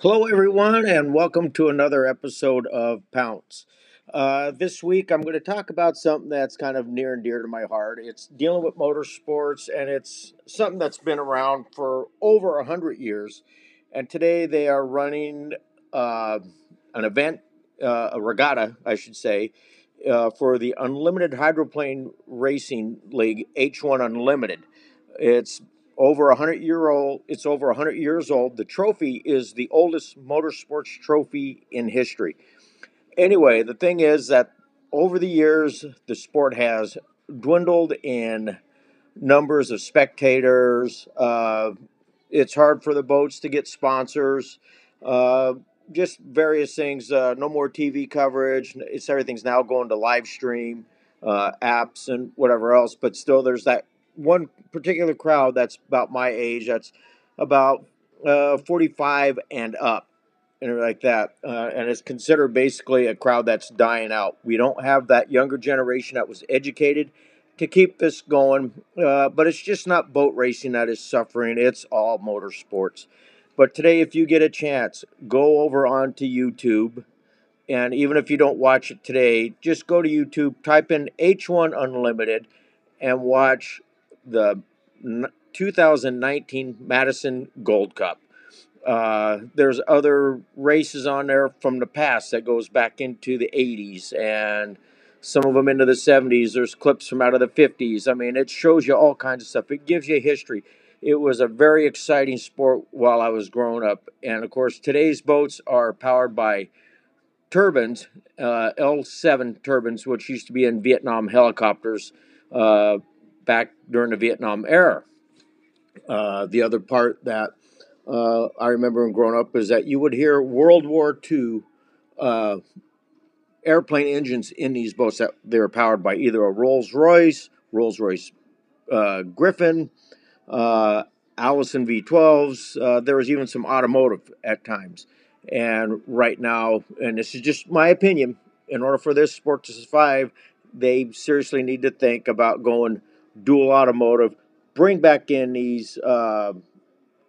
Hello, everyone, and welcome to another episode of Pounce. Uh, this week, I'm going to talk about something that's kind of near and dear to my heart. It's dealing with motorsports, and it's something that's been around for over a hundred years. And today, they are running uh, an event, uh, a regatta, I should say, uh, for the Unlimited Hydroplane Racing League H1 Unlimited. It's over a hundred year old. It's over a hundred years old. The trophy is the oldest motorsports trophy in history. Anyway, the thing is that over the years, the sport has dwindled in numbers of spectators. Uh, it's hard for the boats to get sponsors. Uh, just various things. Uh, no more TV coverage. It's everything's now going to live stream uh, apps and whatever else. But still, there's that one particular crowd that's about my age, that's about uh, 45 and up, and like that. Uh, and it's considered basically a crowd that's dying out. We don't have that younger generation that was educated to keep this going, uh, but it's just not boat racing that is suffering, it's all motorsports. But today, if you get a chance, go over onto YouTube. And even if you don't watch it today, just go to YouTube, type in H1 Unlimited, and watch the 2019 Madison Gold Cup. Uh, there's other races on there from the past that goes back into the 80s and some of them into the 70s. There's clips from out of the 50s. I mean, it shows you all kinds of stuff. It gives you history. It was a very exciting sport while I was growing up. And of course, today's boats are powered by turbines, uh, L7 turbines, which used to be in Vietnam helicopters. Uh, back during the Vietnam era. Uh, the other part that uh, I remember when growing up is that you would hear World War II uh, airplane engines in these boats that they were powered by either a Rolls Royce, Rolls Royce uh, Griffon, uh, Allison V12s. Uh, there was even some automotive at times. And right now, and this is just my opinion, in order for this sport to survive, they seriously need to think about going dual automotive, bring back in these uh,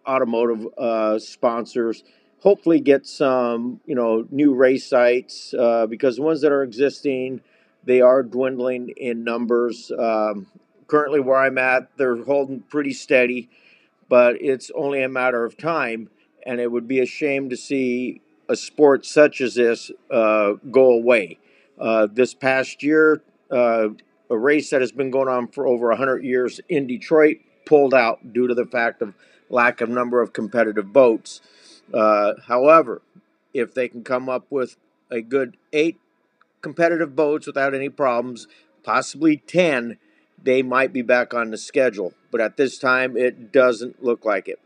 automotive uh, sponsors. Hopefully, get some you know new race sites uh, because the ones that are existing they are dwindling in numbers. Um, currently, where I'm at, they're holding pretty steady, but it's only a matter of time. And it would be a shame to see a sport such as this uh, go away. Uh, this past year, uh, a race that has been going on for over 100 years in Detroit pulled out due to the fact of lack of number of competitive boats. Uh, however, if they can come up with a good eight competitive boats without any problems, possibly 10, they might be back on the schedule. But at this time, it doesn't look like it.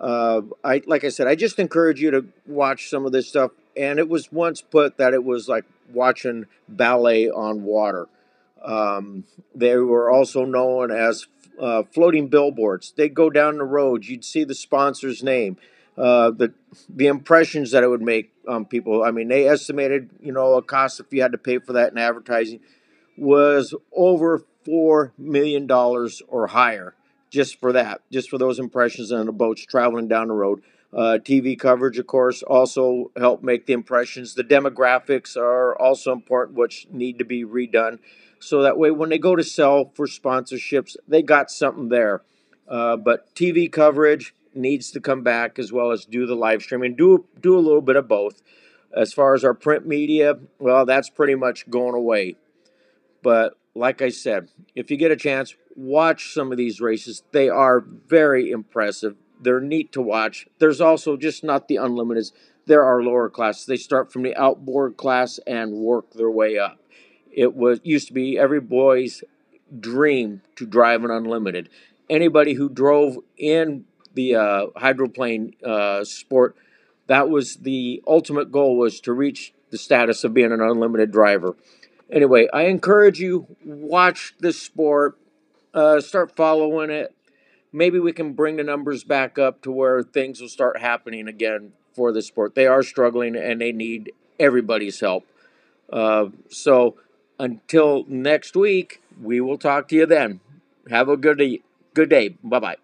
Uh, I like I said, I just encourage you to watch some of this stuff. And it was once put that it was like watching ballet on water. Um, they were also known as uh, floating billboards. They'd go down the road, you'd see the sponsor's name, uh, the the impressions that it would make on people. I mean, they estimated, you know, a cost if you had to pay for that in advertising was over four million dollars or higher just for that, just for those impressions on the boats traveling down the road. Uh, TV coverage, of course, also help make the impressions. The demographics are also important, which need to be redone so that way when they go to sell for sponsorships, they got something there. Uh, but TV coverage needs to come back as well as do the live streaming. Do do a little bit of both. As far as our print media, well, that's pretty much going away. But like I said, if you get a chance, watch some of these races. They are very impressive. They're neat to watch. There's also just not the unlimiteds. There are lower classes. They start from the outboard class and work their way up. It was used to be every boy's dream to drive an unlimited. Anybody who drove in the uh, hydroplane uh, sport, that was the ultimate goal was to reach the status of being an unlimited driver. Anyway, I encourage you watch this sport, uh, start following it. Maybe we can bring the numbers back up to where things will start happening again for the sport. They are struggling and they need everybody's help. Uh, so until next week, we will talk to you then. Have a good. Good day. Bye bye.